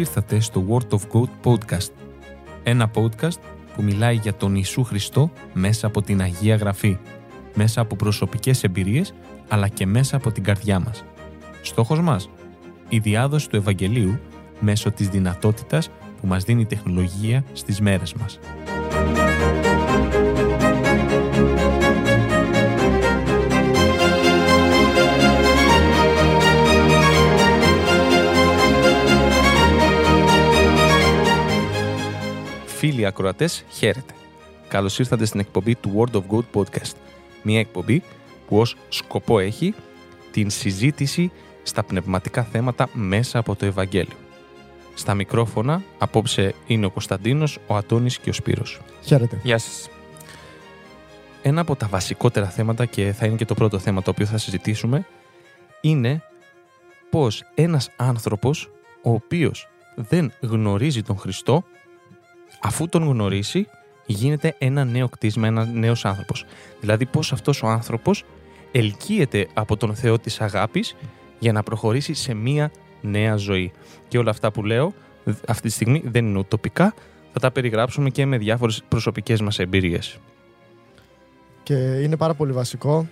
ήρθατε στο Word of God Podcast. Ένα podcast που μιλάει για τον Ιησού Χριστό μέσα από την Αγία Γραφή, μέσα από προσωπικές εμπειρίες, αλλά και μέσα από την καρδιά μας. Στόχος μας, η διάδοση του Ευαγγελίου μέσω της δυνατότητας που μας δίνει η τεχνολογία στις μέρες μας. Φίλοι ακροατές, χαίρετε. Καλώς ήρθατε στην εκπομπή του Word of God Podcast. Μια εκπομπή που ως σκοπό έχει την συζήτηση στα πνευματικά θέματα μέσα από το Ευαγγέλιο. Στα μικρόφωνα, απόψε είναι ο Κωνσταντίνος, ο Αντώνης και ο Σπύρος. Χαίρετε. Γεια σας. Ένα από τα βασικότερα θέματα και θα είναι και το πρώτο θέμα το οποίο θα συζητήσουμε είναι πως ένας άνθρωπος ο οποίος δεν γνωρίζει τον Χριστό αφού τον γνωρίσει γίνεται ένα νέο κτίσμα, ένας νέος άνθρωπος. Δηλαδή πως αυτός ο άνθρωπος ελκύεται από τον Θεό της αγάπης για να προχωρήσει σε μία νέα ζωή. Και όλα αυτά που λέω αυτή τη στιγμή δεν είναι ουτοπικά, θα τα περιγράψουμε και με διάφορες προσωπικές μας εμπειρίες. Και είναι πάρα πολύ βασικό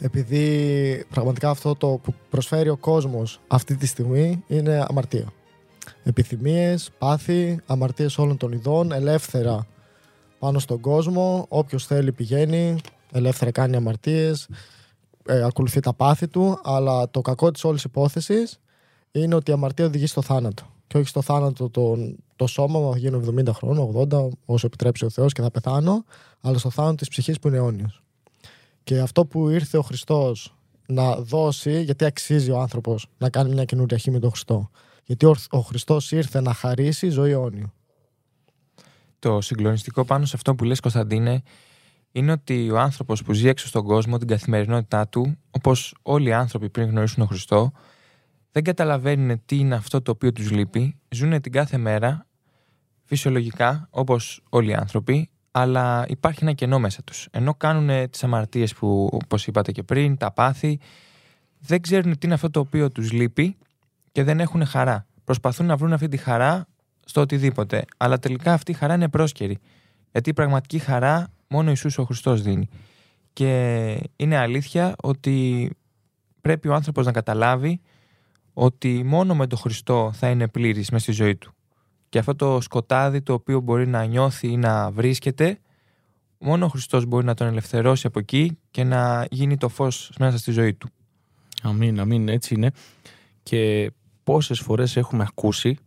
επειδή πραγματικά αυτό το που προσφέρει ο κόσμος αυτή τη στιγμή είναι αμαρτία. Επιθυμίες, πάθη, αμαρτίες όλων των ειδών, ελεύθερα πάνω στον κόσμο, όποιος θέλει πηγαίνει, ελεύθερα κάνει αμαρτίες, ε, ακολουθεί τα πάθη του, αλλά το κακό της όλης υπόθεσης είναι ότι η αμαρτία οδηγεί στο θάνατο. Και όχι στο θάνατο το, το σώμα μου, θα γίνω 70 χρόνων, 80, όσο επιτρέψει ο Θεός και θα πεθάνω, αλλά στο θάνατο της ψυχής που είναι αιώνιος. Και αυτό που ήρθε ο Χριστός να δώσει, γιατί αξίζει ο άνθρωπος να κάνει μια καινούργια αρχή με τον Χριστό. Γιατί ο, ο Χριστός ήρθε να χαρίσει ζωή αιώνιο. Το συγκλονιστικό πάνω σε αυτό που λες Κωνσταντίνε είναι ότι ο άνθρωπος που ζει έξω στον κόσμο την καθημερινότητά του, όπως όλοι οι άνθρωποι πριν γνωρίσουν τον Χριστό, δεν καταλαβαίνουν τι είναι αυτό το οποίο τους λείπει, ζουν την κάθε μέρα φυσιολογικά όπως όλοι οι άνθρωποι, αλλά υπάρχει ένα κενό μέσα τους. Ενώ κάνουν τις αμαρτίες που όπως είπατε και πριν, τα πάθη, δεν ξέρουν τι είναι αυτό το οποίο τους λείπει και δεν έχουν χαρά. Προσπαθούν να βρουν αυτή τη χαρά στο οτιδήποτε, αλλά τελικά αυτή η χαρά είναι πρόσκαιρη. Γιατί η πραγματική χαρά μόνο Ιησούς ο Χριστός δίνει. Και είναι αλήθεια ότι πρέπει ο άνθρωπος να καταλάβει ότι μόνο με τον Χριστό θα είναι πλήρης μέσα στη ζωή του. Και αυτό το σκοτάδι το οποίο μπορεί να νιώθει ή να βρίσκεται, μόνο ο Χριστός μπορεί να τον ελευθερώσει από εκεί και να γίνει το φως μέσα στη ζωή του. Αμήν, αμήν, έτσι είναι. Και πόσες φορές έχουμε ακούσει,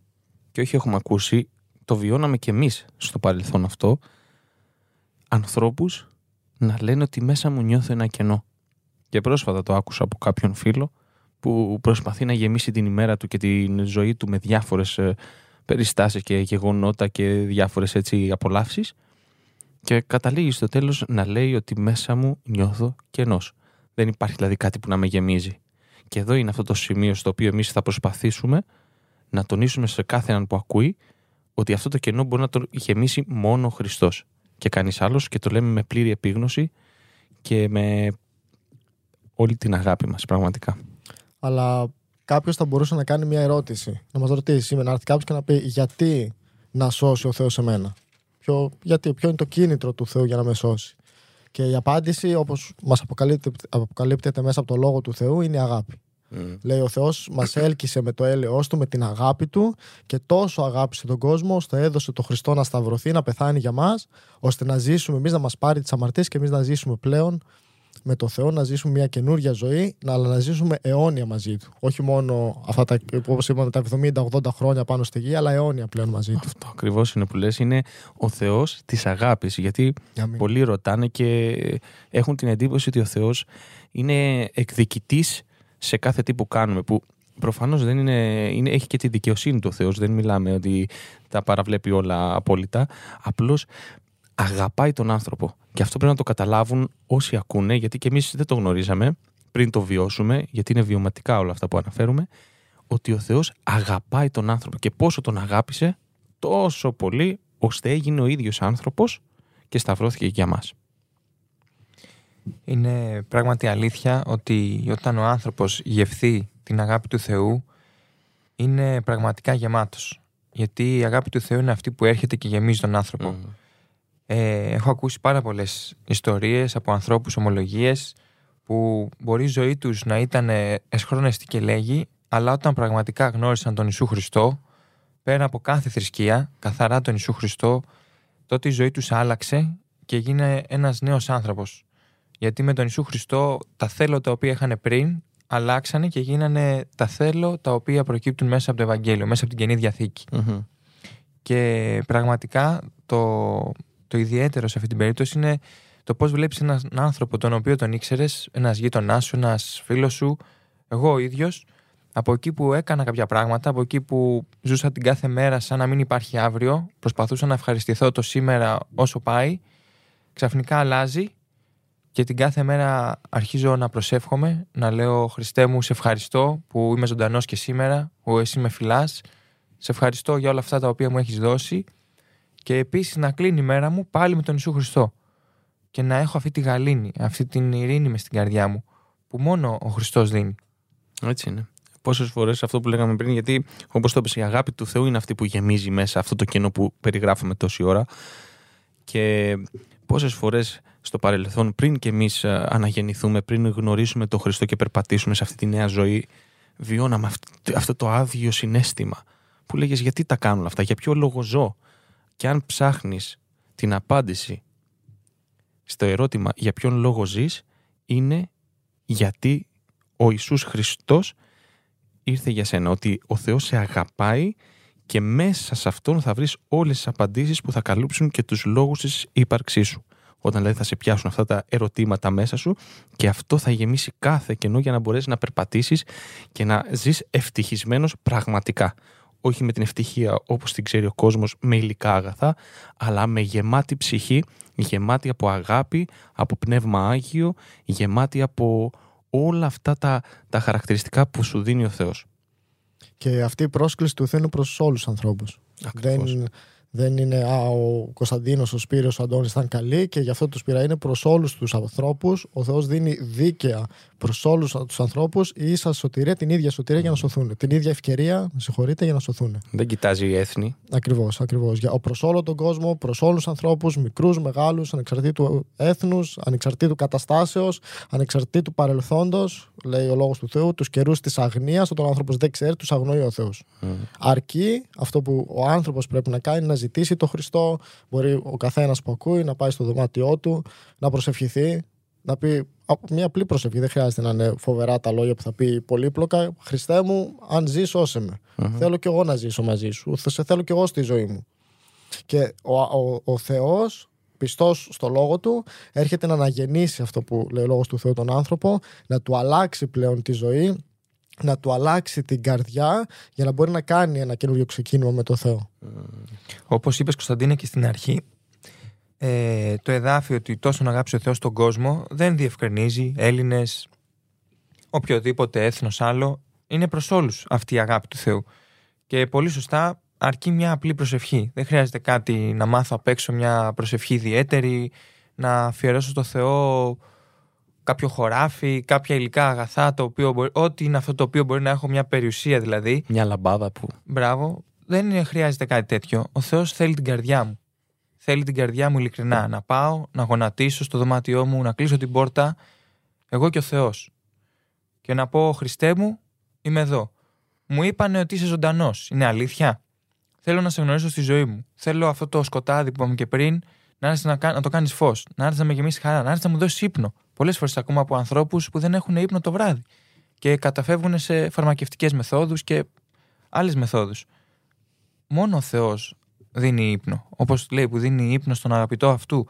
και όχι έχουμε ακούσει, το βιώναμε και εμείς στο παρελθόν αυτό, ανθρώπους να λένε ότι μέσα μου νιώθω ένα κενό. Και πρόσφατα το άκουσα από κάποιον φίλο που προσπαθεί να γεμίσει την ημέρα του και την ζωή του με διάφορες ε, περιστάσεις και γεγονότα και διάφορες έτσι απολαύσεις και καταλήγει στο τέλος να λέει ότι μέσα μου νιώθω κενός. Δεν υπάρχει δηλαδή κάτι που να με γεμίζει. Και εδώ είναι αυτό το σημείο στο οποίο εμείς θα προσπαθήσουμε να τονίσουμε σε κάθε έναν που ακούει ότι αυτό το κενό μπορεί να το γεμίσει μόνο ο Χριστός και κανείς άλλος και το λέμε με πλήρη επίγνωση και με όλη την αγάπη μας πραγματικά. Αλλά κάποιος θα μπορούσε να κάνει μια ερώτηση. Να μας ρωτήσει σήμερα, να έρθει κάποιος και να πει γιατί να σώσει ο Θεός εμένα; Ποιο, γιατί, ποιο είναι το κίνητρο του Θεού για να με σώσει; Και η απάντηση, όπως μας αποκαλύπτεται, αποκαλύπτεται μέσα από το λόγο του Θεού, είναι η αγάπη. Mm. Λέει ο Θεός, μας έλκυσε με το έλεος του, με την αγάπη του και τόσο αγάπησε τον κόσμο, ώστε έδωσε το Χριστό να σταυρωθεί, να πεθάνει για μας, ώστε να ζήσουμε εμείς, να μας πάρει τις αμαρτίες και εμείς να ζήσουμε πλέον με το Θεό, να ζήσουμε μια καινούργια ζωή, αλλά να ζήσουμε αιώνια μαζί του. Όχι μόνο αυτά τα, όπως είπαμε, τα 70-80 χρόνια πάνω στη γη, αλλά αιώνια πλέον μαζί του. Αυτό ακριβώς είναι που λες, είναι ο Θεός της αγάπης. Γιατί πολλοί ρωτάνε και έχουν την εντύπωση ότι ο Θεός είναι εκδικητής σε κάθε τι που κάνουμε. Που προφανώς δεν είναι, είναι, έχει και τη δικαιοσύνη του Θεός. Δεν μιλάμε ότι τα παραβλέπει όλα απόλυτα. Απλώς αγαπάει τον άνθρωπο. Και αυτό πρέπει να το καταλάβουν όσοι ακούνε, γιατί και εμείς δεν το γνωρίζαμε πριν το βιώσουμε, γιατί είναι βιωματικά όλα αυτά που αναφέρουμε, ότι ο Θεός αγαπάει τον άνθρωπο. Και πόσο τον αγάπησε, τόσο πολύ, ώστε έγινε ο ίδιος άνθρωπος και σταυρώθηκε για μας. Είναι πράγματι αλήθεια ότι όταν ο άνθρωπος γευθεί την αγάπη του Θεού είναι πραγματικά γεμάτος. Γιατί η αγάπη του Θεού είναι αυτή που έρχεται και γεμίζει τον άνθρωπο. Μμμ. Ε, έχω ακούσει πάρα πολλές ιστορίες από ανθρώπους, ομολογίες που μπορεί η ζωή τους να ήταν εσχρόνεστη και λέγει αλλά όταν πραγματικά γνώρισαν τον Ιησού Χριστό πέρα από κάθε θρησκεία, καθαρά τον Ιησού Χριστό τότε η ζωή τους άλλαξε και γίνε ένας νέος άνθρωπος. Γιατί με τον Ιησού Χριστό τα θέλω τα οποία είχαν πριν αλλάξανε και γίνανε τα θέλω τα οποία προκύπτουν μέσα από το Ευαγγέλιο, μέσα από την Καινή Διαθήκη. Μμμ. Και πραγματικά το, το ιδιαίτερο σε αυτή την περίπτωση είναι το πώς βλέπεις έναν άνθρωπο τον οποίο τον ήξερες, ένας γείτονάς σου, ένας φίλος σου, εγώ ο ίδιος, από εκεί που έκανα κάποια πράγματα, από εκεί που ζούσα την κάθε μέρα σαν να μην υπάρχει αύριο, προσπαθούσα να ευχαριστηθώ το σήμερα όσο πάει, ξαφνικά αλλάζει και την κάθε μέρα αρχίζω να προσεύχομαι, να λέω Χριστέ μου σε ευχαριστώ που είμαι ζωντανός και σήμερα, που εσύ με φυλάς, σε ευχαριστώ για όλα αυτά τα οποία μου έχεις δώσει και επίσης να κλείνει η μέρα μου πάλι με τον Ιησού Χριστό και να έχω αυτή τη γαλήνη, αυτή την ειρήνη μες στην καρδιά μου που μόνο ο Χριστός δίνει. Έτσι είναι. Πόσες φορές αυτό που λέγαμε πριν, γιατί όπως το είπες, η αγάπη του Θεού είναι αυτή που γεμίζει μέσα αυτό το κενό που περιγράφουμε τόση ώρα. Και πόσες φορές στο παρελθόν, πριν και εμείς αναγεννηθούμε, πριν γνωρίσουμε τον Χριστό και περπατήσουμε σε αυτή τη νέα ζωή, βιώναμε αυτ- αυτό το άδειο συνέστημα που λέγες γιατί τα κάνω όλα αυτά, για ποιο λόγο ζω; Και αν ψάχνεις την απάντηση στο ερώτημα για ποιον λόγο ζεις, είναι γιατί ο Ιησούς Χριστός ήρθε για σένα. Ότι ο Θεός σε αγαπάει και μέσα σε αυτόν θα βρεις όλες τις απαντήσεις που θα καλύψουν και τους λόγους της ύπαρξής σου. Όταν δηλαδή θα σε πιάσουν αυτά τα ερωτήματα μέσα σου και αυτό θα γεμίσει κάθε κενό για να μπορέσεις να περπατήσεις και να ζεις ευτυχισμένος πραγματικά. Όχι με την ευτυχία όπως την ξέρει ο κόσμος με υλικά αγαθά, αλλά με γεμάτη ψυχή, γεμάτη από αγάπη, από πνεύμα Άγιο, γεμάτη από όλα αυτά τα, τα χαρακτηριστικά που σου δίνει ο Θεός. Και αυτή η πρόσκληση του Θεού είναι προς όλους τους ανθρώπους. Ακριβώς. Δεν, δεν είναι α, ο Κωνσταντίνος, ο Σπύρος, ο Αντώνης ήταν καλοί και γι' αυτό τους πήρα. Είναι προς όλους τους ανθρώπους. Ο Θεός δίνει δίκαια προς όλους τους ανθρώπους η ίσα σωτηρία, την ίδια σωτηρία για να σωθούν. Την ίδια ευκαιρία, με συγχωρείτε, για να σωθούν. Δεν κοιτάζει έθνη. Ακριβώς, ακριβώς. Προς όλο τον κόσμο, προς όλους τους ανθρώπους, μικρούς, μεγάλους, ανεξαρτήτου έθνους, ανεξαρτήτου καταστάσεως, ανεξαρτήτου παρελθόντος, λέει ο λόγος του Θεού, τους καιρούς της αγνίας, όταν ο άνθρωπος δεν ξέρει, τους αγνοεί ο Θεός. Αρκεί αυτό που ο άνθρωπος πρέπει να κάνει, να ζητήσει το Χριστό. Μπορεί ο καθένας που ακούει να πάει στο δωμάτιό του, να προσευχηθεί, να πει α, μια απλή προσευχή. Δεν χρειάζεται να είναι φοβερά τα λόγια που θα πει πολύπλοκα. Χριστέ μου, αν ζει, σώσε με. Θέλω κι εγώ να ζήσω μαζί σου. Θα σε θέλω κι εγώ στη ζωή μου. Και ο, ο, ο Θεός, πιστός στο λόγο του, έρχεται να αναγεννήσει αυτό που λέει ο λόγος του Θεού τον άνθρωπο, να του αλλάξει πλέον τη ζωή, να του αλλάξει την καρδιά για να μπορεί να κάνει ένα καινούριο ξεκίνημα με το Θεό. Όπως είπες Κωνσταντίνε και στην αρχή, ε, το εδάφιο ότι τόσο να αγάπησε ο Θεός τον κόσμο δεν διευκρινίζει Έλληνες, οποιοδήποτε έθνος άλλο. Είναι προς όλους αυτή η αγάπη του Θεού. Και πολύ σωστά αρκεί μια απλή προσευχή. Δεν χρειάζεται κάτι να μάθω απ' έξω μια προσευχή ιδιαίτερη, να αφιερώσω στο Θεό κάποιο χωράφι, κάποια υλικά αγαθά, το οποίο μπορεί, ό,τι είναι αυτό το οποίο μπορεί να έχω μια περιουσία δηλαδή. Μια λαμπάδα που. Μπράβο, δεν είναι- χρειάζεται κάτι τέτοιο. Ο Θεός θέλει την καρδιά μου. Θέλει την καρδιά μου ειλικρινά. Να πάω, να γονατίσω στο δωμάτιό μου, να κλείσω την πόρτα. Εγώ και ο Θεός. Και να πω, Χριστέ μου, είμαι εδώ. Μου είπανε ότι είσαι ζωντανός. Είναι αλήθεια; Θέλω να σε γνωρίσω στη ζωή μου. Θέλω αυτό το σκοτάδι που είπαμε και πριν να έρθεις να, κα- να το κάνεις φως. Να έρθεις να με γεμίσεις χαρά. Να έρθεις να μου δώσεις ύπνο. Πολλές φορές ακούμε από ανθρώπους που δεν έχουν ύπνο το βράδυ. Και καταφεύγουν σε φαρμακευτικές μεθόδους και άλλες μεθόδους. Μόνο ο Θεός δίνει ύπνο. Όπως λέει που δίνει ύπνο στον αγαπητό αυτού.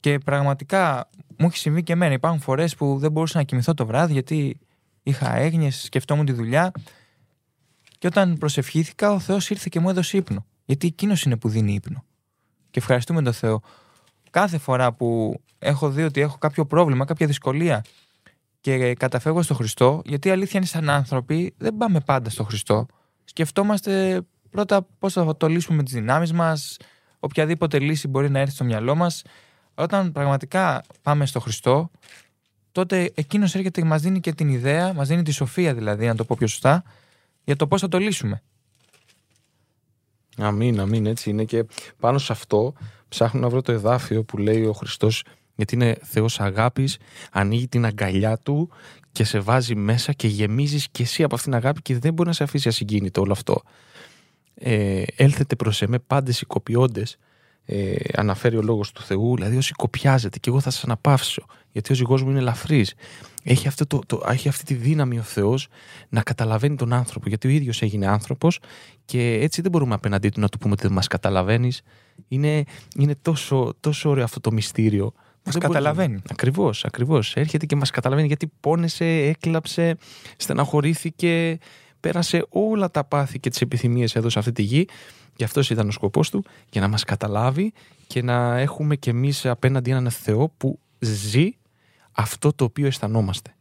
Και πραγματικά μου έχει συμβεί και εμένα. Υπάρχουν φορές που δεν μπορούσα να κοιμηθώ το βράδυ γιατί είχα έγνοιες, σκεφτόμουν τη δουλειά. Και όταν προσευχήθηκα, ο Θεός ήρθε και μου έδωσε ύπνο. Γιατί εκείνος είναι που δίνει ύπνο. Και ευχαριστούμε τον Θεό. Κάθε φορά που έχω δει ότι έχω κάποιο πρόβλημα, κάποια δυσκολία και καταφεύγω στο Χριστό, γιατί η αλήθεια είναι σαν άνθρωποι, δεν πάμε πάντα στο Χριστό. Σκεφτόμαστε πρώτα πώς θα το λύσουμε με τις δυνάμεις μας, οποιαδήποτε λύση μπορεί να έρθει στο μυαλό μας. Όταν πραγματικά πάμε στο Χριστό, τότε εκείνος έρχεται και μας δίνει και την ιδέα, μας δίνει τη σοφία δηλαδή, να το πω πιο σωστά, για το πώς θα το λύσουμε. Αμήν, αμήν, έτσι είναι. Και πάνω σε αυτό ψάχνω να βρω το εδάφιο που λέει ο Χριστός, γιατί είναι Θεός αγάπης, ανοίγει την αγκαλιά του και σε βάζει μέσα και γεμίζεις και εσύ από αυτήν την αγάπη και δεν μπορεί να σε αφήσει ασυγκίνητο όλο αυτό. Ε, έλθετε προς εμέ πάντες οικοποιώντες, ε, αναφέρει ο λόγος του Θεού, δηλαδή όσοι κοπιάζετε και εγώ θα σας αναπαύσω, γιατί ο ζυγός μου είναι ελαφρύς. Έχει, αυτό το, το, έχει αυτή τη δύναμη ο Θεός να καταλαβαίνει τον άνθρωπο, γιατί ο ίδιος έγινε άνθρωπος και έτσι δεν μπορούμε απέναντί του να του πούμε ότι δεν μας καταλαβαίνεις. Είναι, είναι τόσο, τόσο ωραίο αυτό το μυστήριο. Μας καταλαβαίνει. Ακριβώς, ακριβώς. Έρχεται και μας καταλαβαίνει γιατί πόνεσε, έκλαψε, στεναχωρήθηκε, πέρασε όλα τα πάθη και τις επιθυμίες εδώ σε αυτή τη γη. Και αυτός ήταν ο σκοπός του, για να μας καταλάβει και να έχουμε κι εμείς απέναντι έναν Θεό που ζει αυτό το οποίο αισθανόμαστε.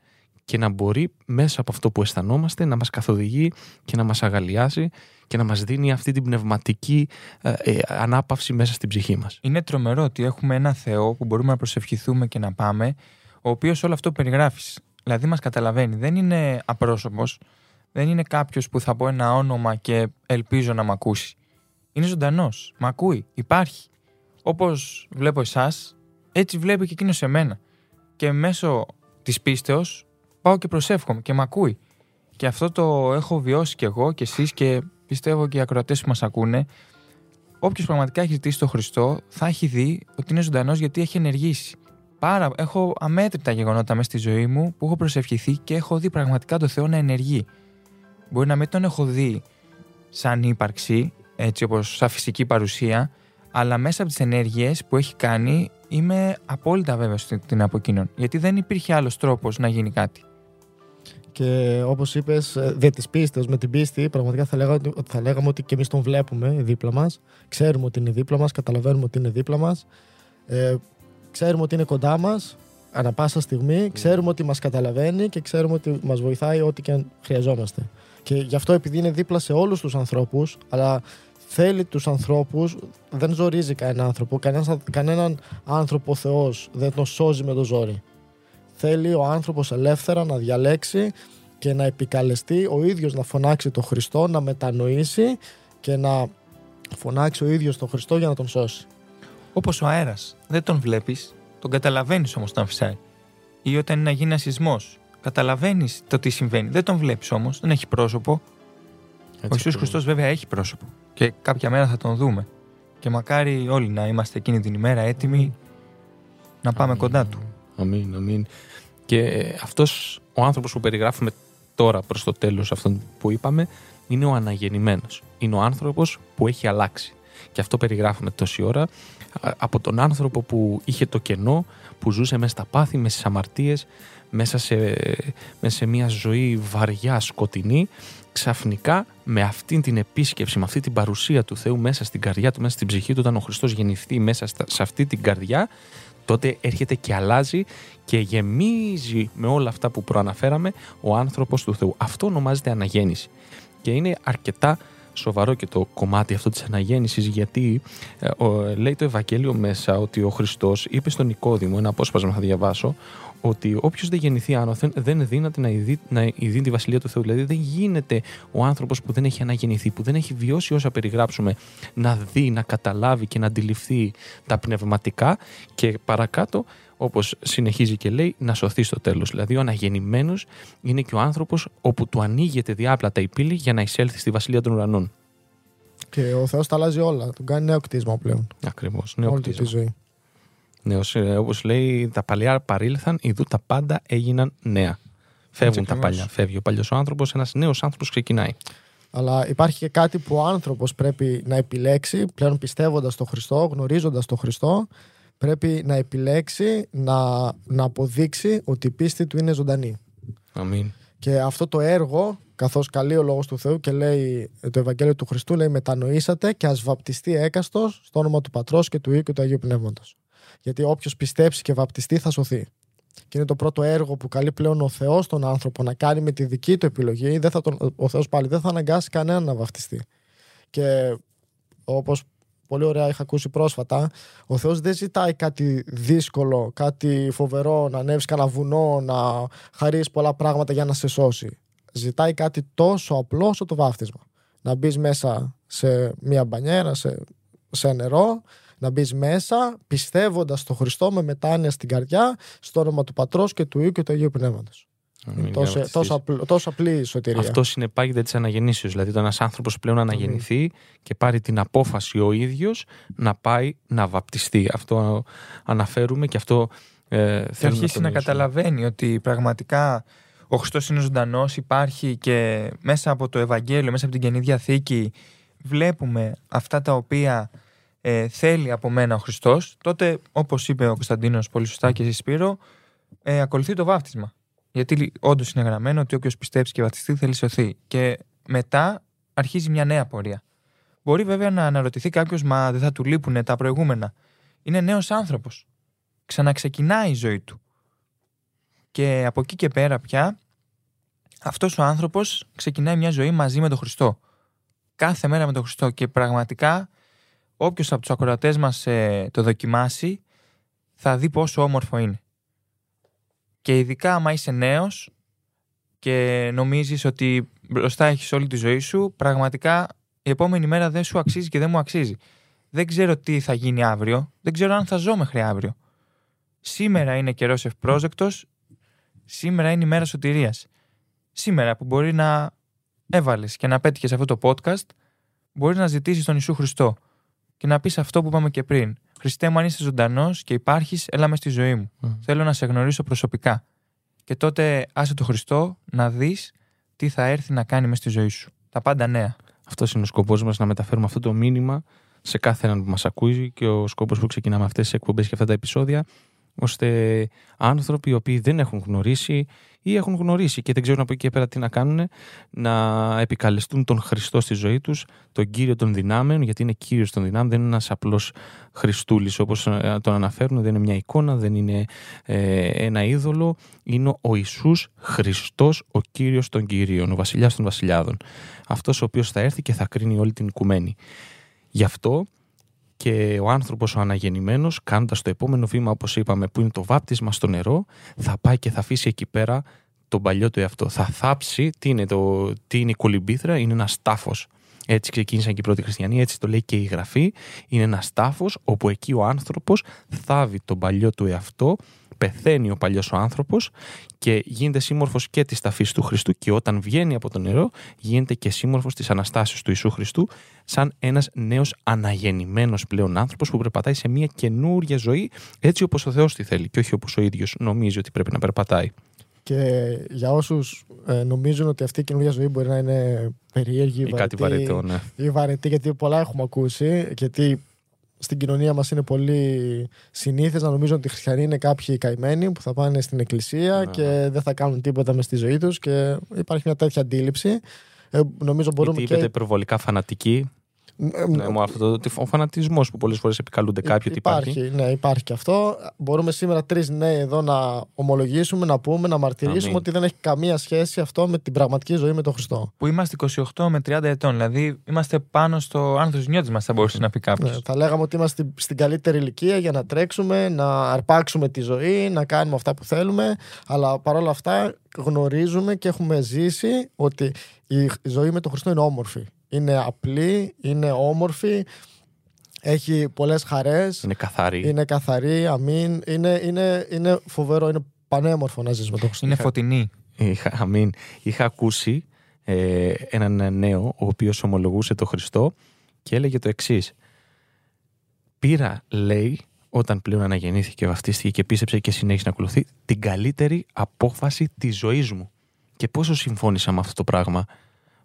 Και να μπορεί μέσα από αυτό που αισθανόμαστε να μας καθοδηγεί και να μας αγαλιάσει και να μας δίνει αυτή την πνευματική ε, ε, ανάπαυση μέσα στην ψυχή μας. Είναι τρομερό ότι έχουμε ένα Θεό που μπορούμε να προσευχηθούμε και να πάμε, ο οποίος όλο αυτό περιγράφεις. Δηλαδή μας καταλαβαίνει. Δεν είναι απρόσωπος, δεν είναι κάποιος που θα πω ένα όνομα και ελπίζω να μ' ακούσει. Είναι ζωντανός, μ' ακούει, υπάρχει. Όπως βλέπω εσάς, έτσι βλέπει και εκείνος σε μένα. Και μέσω της πίστεως πάω και προσεύχομαι και μ' ακούει. Και αυτό το έχω βιώσει κι εγώ και εσείς και πιστεύω και οι ακροατές που μας ακούνε. Όποιος πραγματικά έχει ζητήσει τον Χριστό θα έχει δει ότι είναι ζωντανός γιατί έχει ενεργήσει. Πάρα, έχω αμέτρητα γεγονότα μέσα στη ζωή μου που έχω προσευχηθεί και έχω δει πραγματικά το Θεό να ενεργεί. Μπορεί να μην τον έχω δει σαν ύπαρξη, έτσι όπως σαν φυσική παρουσία, αλλά μέσα από τις ενέργειες που έχει κάνει είμαι απόλυτα βέβαιος ότι είναι από εκείνον. Γιατί δεν υπήρχε άλλος τρόπος να γίνει κάτι. Και όπως είπες, δια τη πίστεω, με την πίστη, πραγματικά θα, λέγα, θα λέγαμε ότι και εμείς τον βλέπουμε δίπλα μας. Ξέρουμε ότι είναι δίπλα μας, καταλαβαίνουμε ότι είναι δίπλα μας. Ε, ξέρουμε ότι είναι κοντά μας ανά πάσα στιγμή. Ξέρουμε ότι μας καταλαβαίνει και ξέρουμε ότι μας βοηθάει ό,τι και αν χρειαζόμαστε. Και γι' αυτό επειδή είναι δίπλα σε όλους τους ανθρώπους, αλλά θέλει τους ανθρώπους, δεν ζορίζει κανέναν άνθρωπο, κανέναν άνθρωπο ο Θεός δεν τον σώζει με το ζόρι. Θέλει ο άνθρωπος ελεύθερα να διαλέξει και να επικαλεστεί ο ίδιος να φωνάξει τον Χριστό, να μετανοήσει και να φωνάξει ο ίδιος τον Χριστό για να τον σώσει. Όπως ο αέρας, δεν τον βλέπεις, τον καταλαβαίνεις όμως όταν φυσάει. Ή όταν είναι να γίνει ένα σεισμός, καταλαβαίνεις το τι συμβαίνει, δεν τον βλέπεις όμως, δεν έχει πρόσωπο. ο Ιησούς Χριστός βέβαια έχει πρόσωπο και κάποια μέρα θα τον δούμε. Και μακάρι όλοι να είμαστε εκείνη την ημέρα έτοιμοι να πάμε κοντά του. Αμήν, αμήν. Και αυτός ο άνθρωπος που περιγράφουμε τώρα προς το τέλος αυτόν που είπαμε είναι ο αναγεννημένος. Είναι ο άνθρωπος που έχει αλλάξει. Και αυτό περιγράφουμε τόση ώρα από τον άνθρωπο που είχε το κενό, που ζούσε μέσα στα πάθη, μέσα στις αμαρτίες, μέσα σε, μέσα σε μια ζωή βαριά, σκοτεινή ξαφνικά με αυτή την επίσκεψη, με αυτή την παρουσία του Θεού μέσα στην καρδιά του, μέσα στην ψυχή του, όταν ο Χριστός γεννηθεί μέσα σε αυτή την καρδιά, τότε έρχεται και αλλάζει και γεμίζει με όλα αυτά που προαναφέραμε ο άνθρωπος του Θεού. Αυτό ονομάζεται αναγέννηση. Και είναι αρκετά σοβαρό και το κομμάτι αυτό της αναγέννησης γιατί ε, λέει το Ευαγγέλιο μέσα ότι ο Χριστός είπε στον Νικόδημο, ένα απόσπασμα θα διαβάσω, ότι όποιος δεν γεννηθεί άνωθεν δεν δύναται να ειδεί, να ειδεί τη βασιλεία του Θεού. Δηλαδή δεν γίνεται ο άνθρωπος που δεν έχει αναγεννηθεί, που δεν έχει βιώσει όσα περιγράψουμε, να δει, να καταλάβει και να αντιληφθεί τα πνευματικά και παρακάτω, όπως συνεχίζει και λέει, να σωθεί στο τέλος. Δηλαδή ο αναγεννημένος είναι και ο άνθρωπος όπου του ανοίγεται διάπλατα η πύλη για να εισέλθει στη βασιλεία των ουρανών. Και ο Θεός τα αλλάζει όλα. Του κάνει νέο κτίσμα πλέον. Ακριβώς. Νέο Όλη τη ζωή. Ναι, όπως λέει, τα παλιά παρήλθαν, ειδού τα πάντα έγιναν νέα. Φεύγουν τα παλιά. Φεύγει ο παλιός άνθρωπος, ένας νέος άνθρωπος ξεκινάει. Αλλά υπάρχει και κάτι που ο άνθρωπος πρέπει να επιλέξει, πλέον πιστεύοντας τον Χριστό, γνωρίζοντας τον Χριστό, πρέπει να επιλέξει να, να αποδείξει ότι η πίστη του είναι ζωντανή. Αμήν. Και αυτό το έργο, καθώς καλεί ο Λόγος του Θεού και λέει το Ευαγγέλιο του Χριστού, λέει μετανοήσατε και ας βαπτιστεί έκαστος στο όνομα του Πατρός και του Υιού και του Αγίου Πνεύματος. Γιατί όποιος πιστέψει και βαπτιστεί θα σωθεί. Και είναι το πρώτο έργο που καλεί πλέον ο Θεός τον άνθρωπο να κάνει με τη δική του επιλογή. Δεν θα τον, ο Θεός πάλι δεν θα αναγκάσει κανέναν να βαπτιστεί. Και όπως πολύ ωραία είχα ακούσει πρόσφατα, ο Θεός δεν ζητάει κάτι δύσκολο, κάτι φοβερό, να ανέβεις κανένα βουνό, να χαρίσεις πολλά πράγματα για να σε σώσει. ζητάει κάτι τόσο απλό όσο το βάφτισμα. Να μπεις μέσα σε μια μπανιέρα, σε, σε νερό, να μπεις μέσα πιστεύοντας στο Χριστό με μετάνοια στην καρδιά, στο όνομα του Πατρός και του Υιού και του Αγίου Πνεύματο. Τόσο, τόσο, απλ, τόσο απλή η σωτηρία. Αυτό συνεπάγεται τη αναγεννήσεως. Δηλαδή, όταν ένας άνθρωπος πλέον αναγεννηθεί και πάρει την απόφαση ο ίδιος να πάει να βαπτιστεί. Αυτό αναφέρουμε και αυτό ε, και αρχίσει να, να καταλαβαίνει ότι πραγματικά ο Χριστός είναι ζωντανός, υπάρχει και μέσα από το Ευαγγέλιο, μέσα από την Καινή Διαθήκη βλέπουμε αυτά τα οποία ε, θέλει από μένα ο Χριστός, τότε όπως είπε ο Κωνσταντίνος πολύ σωστά και εσύ Σπύρο, ε, ακολουθεί το βάφτισμα. Γιατί όντως είναι γραμμένο ότι όποιος πιστέψει και βαπτιστεί θέλει σωθεί. Και μετά αρχίζει μια νέα πορεία. Μπορεί βέβαια να αναρωτηθεί κάποιος, μα δεν θα του λείπουν τα προηγούμενα. Είναι νέος άνθρωπος. Ξαναξεκινάει η ζωή του. Και από εκεί και πέρα πια αυτός ο άνθρωπος ξεκινάει μια ζωή μαζί με τον Χριστό. Κάθε μέρα με τον Χριστό. Και πραγματικά όποιος από τους ακροατές μας ε, το δοκιμάσει θα δει πόσο όμορφο είναι. Και ειδικά άμα είσαι νέος και νομίζεις ότι μπροστά έχεις όλη τη ζωή σου, πραγματικά η επόμενη μέρα δεν σου αξίζει και δεν μου αξίζει. Δεν ξέρω τι θα γίνει αύριο, δεν ξέρω αν θα ζω μέχρι αύριο. Σήμερα είναι καιρός ευπρόσδεκτος, σήμερα είναι η μέρα σωτηρίας. Σήμερα που μπορεί να έβαλες και να πέτυχες αυτό το podcast, μπορείς να ζητήσεις τον Ιησού Χριστό και να πεις αυτό που είπαμε και πριν. Χριστέ μου, αν είσαι ζωντανός και υπάρχεις, έλα μες στη ζωή μου. Θέλω να σε γνωρίσω προσωπικά. Και τότε άσε το Χριστό να δεις τι θα έρθει να κάνει μες στη ζωή σου. Τα πάντα νέα. Αυτός είναι ο σκοπός μας να μεταφέρουμε αυτό το μήνυμα σε κάθε έναν που μας ακούει και ο σκοπός που ξεκινάμε αυτές τις εκπομπές και αυτά τα επεισόδια ώστε άνθρωποι οι οποίοι δεν έχουν γνωρίσει ή έχουν γνωρίσει και δεν ξέρουν από εκεί και πέρα τι να κάνουν, να επικαλεστούν τον Χριστό στη ζωή τους, τον κύριο των δυνάμεων, γιατί είναι κύριος των δυνάμεων, δεν είναι ένας απλός Χριστούλης όπως ε, τον αναφέρουν, δεν είναι μια εικόνα, δεν είναι ε, ένα είδωλο. Είναι ο Ιησούς Χριστός, ο κύριος των κυρίων, ο βασιλιάς των βασιλιάδων. Αυτός ο οποίος θα έρθει και θα κρίνει όλη την οικουμένη. Γι' αυτό και ο άνθρωπος ο αναγεννημένος, κάνοντας το επόμενο βήμα, όπως είπαμε, που είναι το βάπτισμα στο νερό, θα πάει και θα αφήσει εκεί πέρα τον παλιό του εαυτό. Θα θάψει, τι είναι, το, τι είναι η κολυμπήθρα, είναι ένας τάφος. Έτσι ξεκίνησαν και οι πρώτοι χριστιανοί, έτσι το λέει και η γραφή. Είναι ένας τάφος όπου εκεί ο άνθρωπος θάβει τον παλιό του εαυτό πεθαίνει ο παλιός ο άνθρωπος και γίνεται σύμμορφος και της ταφής του Χριστού και όταν βγαίνει από το νερό γίνεται και σύμμορφος της Αναστάσεως του Ιησού Χριστού σαν ένας νέος αναγεννημένος πλέον άνθρωπος που περπατάει σε μια καινούργια ζωή έτσι όπως ο Θεός τη θέλει και όχι όπως ο ίδιος νομίζει ότι πρέπει να περπατάει. Και για όσους ε, νομίζουν ότι αυτή η καινούργια ζωή μπορεί να είναι περίεργη, ή κάτι βαρετό, ναι. ή βαρετή, γιατί πολλά έχουμε ακούσει, γιατί στην κοινωνία μας είναι πολύ συνήθες να νομίζουν ότι οι χριστιανοί είναι κάποιοι καημένοι που θα πάνε στην εκκλησία ναι, και ναι. δεν θα κάνουν τίποτα μες στη ζωή τους. Και υπάρχει μια τέτοια αντίληψη. Ε, νομίζω μπορούμε. Είτε και... υπερβολικά φανατικοί. Ε, ναι, μου αυτό το, ο φανατισμός που πολλές φορές επικαλούνται κάποιοι ότι υπάρχει. Ναι, υπάρχει και αυτό. Μπορούμε σήμερα τρεις νέοι εδώ να ομολογήσουμε, να πούμε, να μαρτυρήσουμε ότι δεν έχει καμία σχέση αυτό με την πραγματική ζωή με τον Χριστό. Που είμαστε 28 με 30 ετών. Δηλαδή είμαστε πάνω στο άνθο νιώτη μας, θα μπορούσε να πει κάποιος. Ναι, θα λέγαμε ότι είμαστε στην καλύτερη ηλικία για να τρέξουμε, να αρπάξουμε τη ζωή, να κάνουμε αυτά που θέλουμε. Αλλά παρόλα αυτά γνωρίζουμε και έχουμε ζήσει ότι η ζωή με τον Χριστό είναι όμορφη είναι απλή, είναι όμορφη, έχει πολλές χαρές. Είναι καθαρή. Είναι καθαρή, αμήν. Είναι, είναι, είναι φοβερό, είναι πανέμορφο να ζεις με τον Χριστό. Είναι φωτεινή. Είχα, αμήν. Είχα ακούσει ε, έναν νέο ο οποίος ομολογούσε το Χριστό και έλεγε το εξής. Πήρα, λέει, όταν πλέον αναγεννήθηκε, βαφτίστηκε και πίστεψε και συνέχισε να ακολουθεί, την καλύτερη απόφαση της ζωής μου. Και πόσο συμφώνησα με αυτό το πράγμα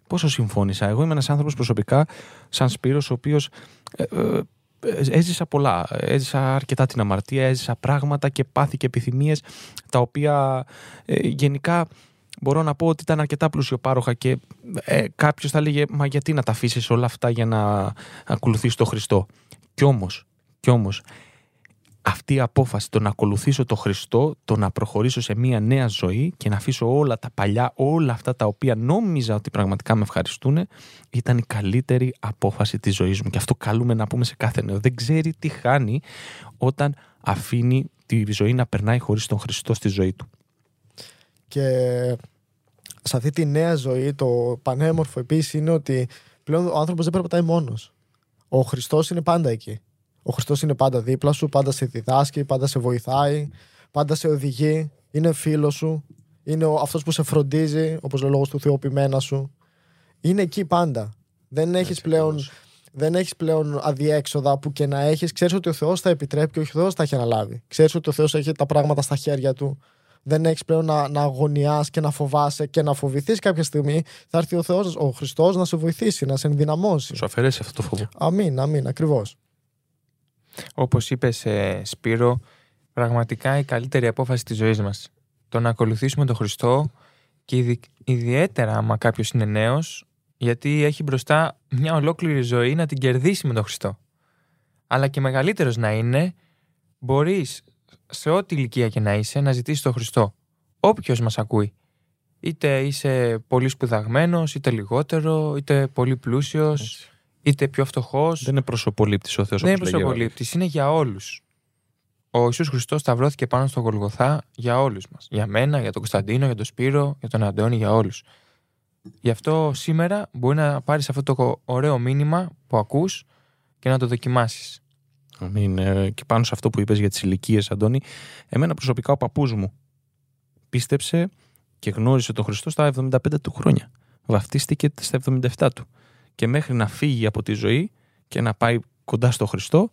πόσο συμφώνησα. Εγώ είμαι ένας άνθρωπος προσωπικά, σαν Σπύρος, ο οποίος ε, ε, έζησα πολλά. Έζησα αρκετά την αμαρτία, έζησα πράγματα και πάθη και επιθυμίες τα οποία ε, γενικά μπορώ να πω ότι ήταν αρκετά πλουσιοπάροχα και ε, κάποιος θα λέγε Μα γιατί να τα αφήσεις όλα αυτά για να ακολουθήσει τον Χριστό. Κι όμως, κι όμως, αυτή η απόφαση το να ακολουθήσω το Χριστό, το να προχωρήσω σε μια νέα ζωή και να αφήσω όλα τα παλιά, όλα αυτά τα οποία νόμιζα ότι πραγματικά με ευχαριστούν, ήταν η καλύτερη απόφαση της ζωής μου. Και αυτό καλούμε να πούμε σε κάθε νέο. Δεν ξέρει τι χάνει όταν αφήνει τη ζωή να περνάει χωρίς τον Χριστό στη ζωή του. Και σε αυτή τη νέα ζωή, το πανέμορφο επίσης είναι ότι πλέον ο άνθρωπος δεν περπατάει μόνος. Ο Χριστός είναι πάντα εκεί. Ο Χριστός είναι πάντα δίπλα σου, πάντα σε διδάσκει, πάντα σε βοηθάει, πάντα σε οδηγεί, είναι φίλος σου, είναι αυτός που σε φροντίζει, όπως ο λόγος του Θεού, σου. Είναι εκεί πάντα. Δεν έχεις πλέον, δεν έχεις πλέον αδιέξοδα που και να έχεις. Ξέρεις ότι ο Θεός θα επιτρέπει και ο Θεός θα έχει αναλάβει. Ξέρεις ότι ο Θεός έχει τα πράγματα στα χέρια του. Δεν έχεις πλέον να, να αγωνιάς και να φοβάσαι και να φοβηθείς κάποια στιγμή. Θα έρθει ο Θεός, ο Χριστός, να σε βοηθήσει, να σε ενδυναμώσει. Σου αφαιρέσει αυτό το φόβο. Αμήν, αμήν, ακριβώς. Όπως είπες, ε, Σπύρο, πραγματικά η καλύτερη απόφαση της ζωής μας. Το να ακολουθήσουμε τον Χριστό και ιδιαίτερα άμα κάποιος είναι νέος, γιατί έχει μπροστά μια ολόκληρη ζωή να την κερδίσει με τον Χριστό. Αλλά και μεγαλύτερος να είναι, μπορείς σε ό,τι ηλικία και να είσαι να ζητήσεις τον Χριστό. Όποιος μας ακούει. Είτε είσαι πολύ σπουδαγμένος, είτε λιγότερο, είτε πολύ πλούσιος, είτε πιο φτωχός. Δεν είναι προσωπολήπτης ο Θεός. Δεν είναι προσωπολήπτης, είναι για όλους. Ο Ιησούς Χριστός σταυρώθηκε πάνω στο Γολγοθά για όλους μας. Για μένα, για τον Κωνσταντίνο, για τον Σπύρο, για τον Αντώνη, για όλους. Γι' αυτό σήμερα μπορεί να πάρεις αυτό το ωραίο μήνυμα που ακούς και να το δοκιμάσεις. Αμήν. Ε, και πάνω σε αυτό που είπες για τις ηλικίες, Αντώνη, εμένα προσωπικά ο παππούς μου πίστεψε και γνώρισε τον Χριστό στα 75 του χρόνια. Βαφτίστηκε στα 77 του. Και μέχρι να φύγει από τη ζωή και να πάει κοντά στο Χριστό,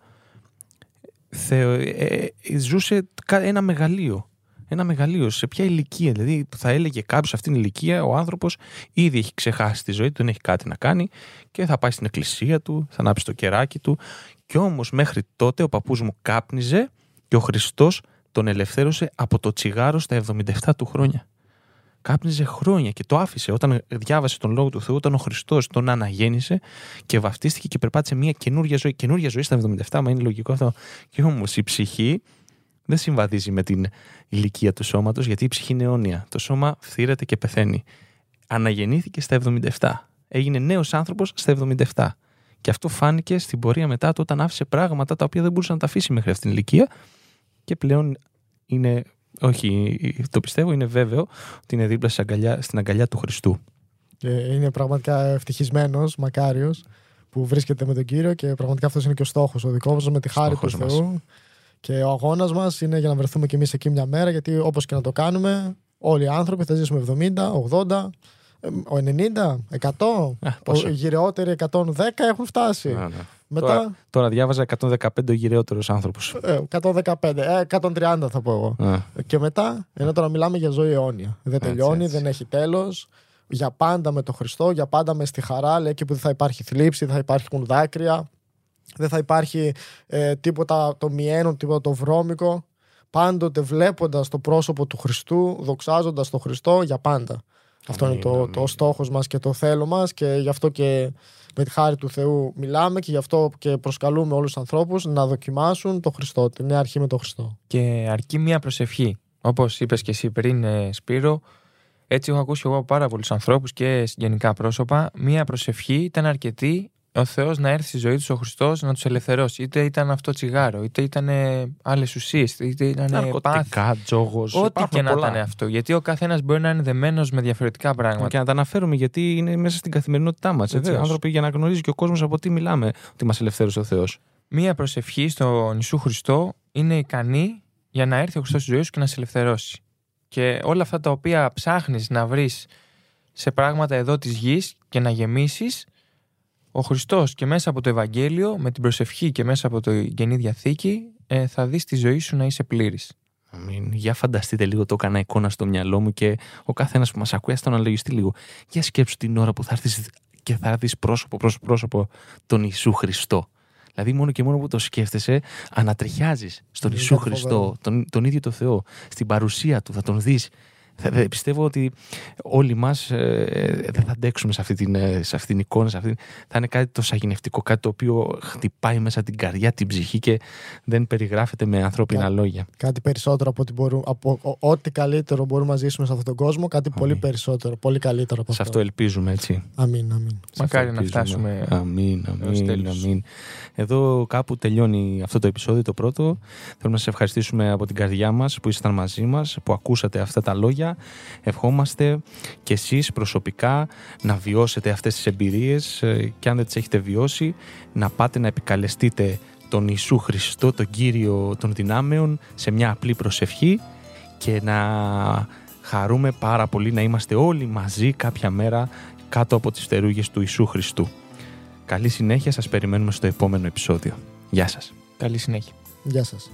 θε, ε, ε, ζούσε ένα μεγαλείο. Ένα μεγαλείο. Σε ποια ηλικία, δηλαδή, θα έλεγε κάποιος σε αυτήν την ηλικία, ο άνθρωπος ήδη έχει ξεχάσει τη ζωή του, δεν έχει κάτι να κάνει και θα πάει στην εκκλησία του, θα ανάψει το κεράκι του. Κι όμως μέχρι τότε ο παππούς μου κάπνιζε και ο Χριστός τον ελευθέρωσε από το τσιγάρο στα 77 του χρόνια κάπνιζε χρόνια και το άφησε όταν διάβασε τον λόγο του Θεού, όταν ο Χριστός τον αναγέννησε και βαφτίστηκε και περπάτησε μια καινούργια ζωή. Καινούργια ζωή στα 77, μα είναι λογικό αυτό. Και όμως η ψυχή δεν συμβαδίζει με την ηλικία του σώματος, γιατί η ψυχή είναι αιώνια. Το σώμα φθήρεται και πεθαίνει. Αναγεννήθηκε στα 77. Έγινε νέος άνθρωπος στα 77. Και αυτό φάνηκε στην πορεία μετά του όταν άφησε πράγματα τα οποία δεν μπορούσε να τα αφήσει μέχρι αυτήν την ηλικία και πλέον είναι όχι, το πιστεύω, είναι βέβαιο ότι είναι δίπλα στην αγκαλιά, στην αγκαλιά του Χριστού. Και είναι πραγματικά ευτυχισμένος, μακάριος, που βρίσκεται με τον κύριο και πραγματικά αυτός είναι και ο στόχος ο δικός μας με τη χάρη του Θεού. Και ο αγώνας μας είναι για να βρεθούμε κι εμείς εκεί μια μέρα, γιατί όπως και να το κάνουμε, όλοι οι άνθρωποι θα ζήσουμε 70, 80, ο 90, 100, οι γυρεότεροι 110 έχουν φτάσει. Ναι. Μετά... Τώρα, τώρα διάβαζα 115 ο γυραιότερο άνθρωπος. 115, ε, 130 ε, θα πω εγώ. Ε. Και μετά, ενώ τώρα μιλάμε για ζωή αιώνια. Δεν τελειώνει, δεν έχει τέλος. Για πάντα με τον Χριστό, για πάντα με στη χαρά. Λέει εκεί που δεν θα υπάρχει θλίψη, δεν θα υπάρχουν δάκρυα. Δεν θα υπάρχει ε, τίποτα το μιένο, τίποτα το βρώμικο. Πάντοτε βλέποντας το πρόσωπο του Χριστού, δοξάζοντας τον Χριστό για πάντα. Αυτό είναι το, το στόχος μας και το θέλω μας και γι' αυτό και με τη χάρη του Θεού μιλάμε και γι' αυτό και προσκαλούμε όλους τους ανθρώπους να δοκιμάσουν το Χριστό, την νέα αρχή με το Χριστό. Και αρκεί μία προσευχή. Όπως είπες και εσύ πριν ε, Σπύρο, έτσι έχω ακούσει εγώ πάρα πολλούς ανθρώπους και γενικά πρόσωπα, μία προσευχή ήταν αρκετή ο Θεός να έρθει στη ζωή τους ο Χριστός να τους ελευθερώσει. Είτε ήταν αυτό τσιγάρο, είτε ήταν άλλες ουσίες, είτε ήταν Ναρκωτικά, τζόγος. Ό,τι και να ήταν αυτό. Γιατί ο καθένας μπορεί να είναι δεμένος με διαφορετικά πράγματα. Και να τα αναφέρουμε γιατί είναι μέσα στην καθημερινότητά μας. Άνθρωποι για να γνωρίζει και ο κόσμος από τι μιλάμε, ότι μας ελευθέρωσε ο Θεός. Μία προσευχή στον Ιησού Χριστό είναι ικανή για να έρθει ο Χριστός στη ζωή σου και να σε ελευθερώσει. Και όλα αυτά τα οποία ψάχνεις να βρεις σε πράγματα εδώ της γης και να γεμίσεις, ο Χριστός και μέσα από το Ευαγγέλιο, με την προσευχή και μέσα από το Γενή Διαθήκη, ε, θα δεις τη ζωή σου να είσαι πλήρης. Αμήν. Για φανταστείτε λίγο, το έκανα εικόνα στο μυαλό μου και ο καθένας που μας ακούει, να αναλογιστεί λίγο. Για σκέψου την ώρα που θα έρθεις και θα δεις πρόσωπο προς πρόσωπο τον Ιησού Χριστό. Δηλαδή, μόνο και μόνο που το σκέφτεσαι, ανατριχιάζεις στον Ιησού Χριστό, τον, τον ίδιο το Θεό, στην παρουσία του, θα τον δεις θα, πιστεύω ότι όλοι μας ε, ε, δεν θα αντέξουμε σε αυτή, την, ε, σε αυτή την εικόνα. Σε αυτή, θα είναι κάτι το σαγηνευτικό, κάτι το οποίο χτυπάει μέσα την καρδιά, την ψυχή και δεν περιγράφεται με ανθρώπινα λόγια. Κάτι περισσότερο από, ό,τι, μπορούμε, από ό,τι καλύτερο μπορούμε να ζήσουμε σε αυτόν τον κόσμο, κάτι πολύ περισσότερο, πολύ καλύτερο από αυτό. Σε αυτό ελπίζουμε, έτσι. Αμήν, αμήν. Μακάρι να φτάσουμε. Αμήν, αμήν, αμήν. Εδώ κάπου τελειώνει αυτό το επεισόδιο, το πρώτο. Θέλουμε να σας ευχαριστήσουμε από την καρδιά μας που ήσασταν μαζί μας, που ακούσατε αυτά τα λόγια λόγια. Ευχόμαστε και εσείς προσωπικά να βιώσετε αυτές τις εμπειρίες ε, και αν δεν τις έχετε βιώσει να πάτε να επικαλεστείτε τον Ιησού Χριστό, τον Κύριο των δυνάμεων σε μια απλή προσευχή και να χαρούμε πάρα πολύ να είμαστε όλοι μαζί κάποια μέρα κάτω από τις φτερούγες του Ιησού Χριστού. Καλή συνέχεια, σας περιμένουμε στο επόμενο επεισόδιο. Γεια σας. Καλή συνέχεια. Γεια σας.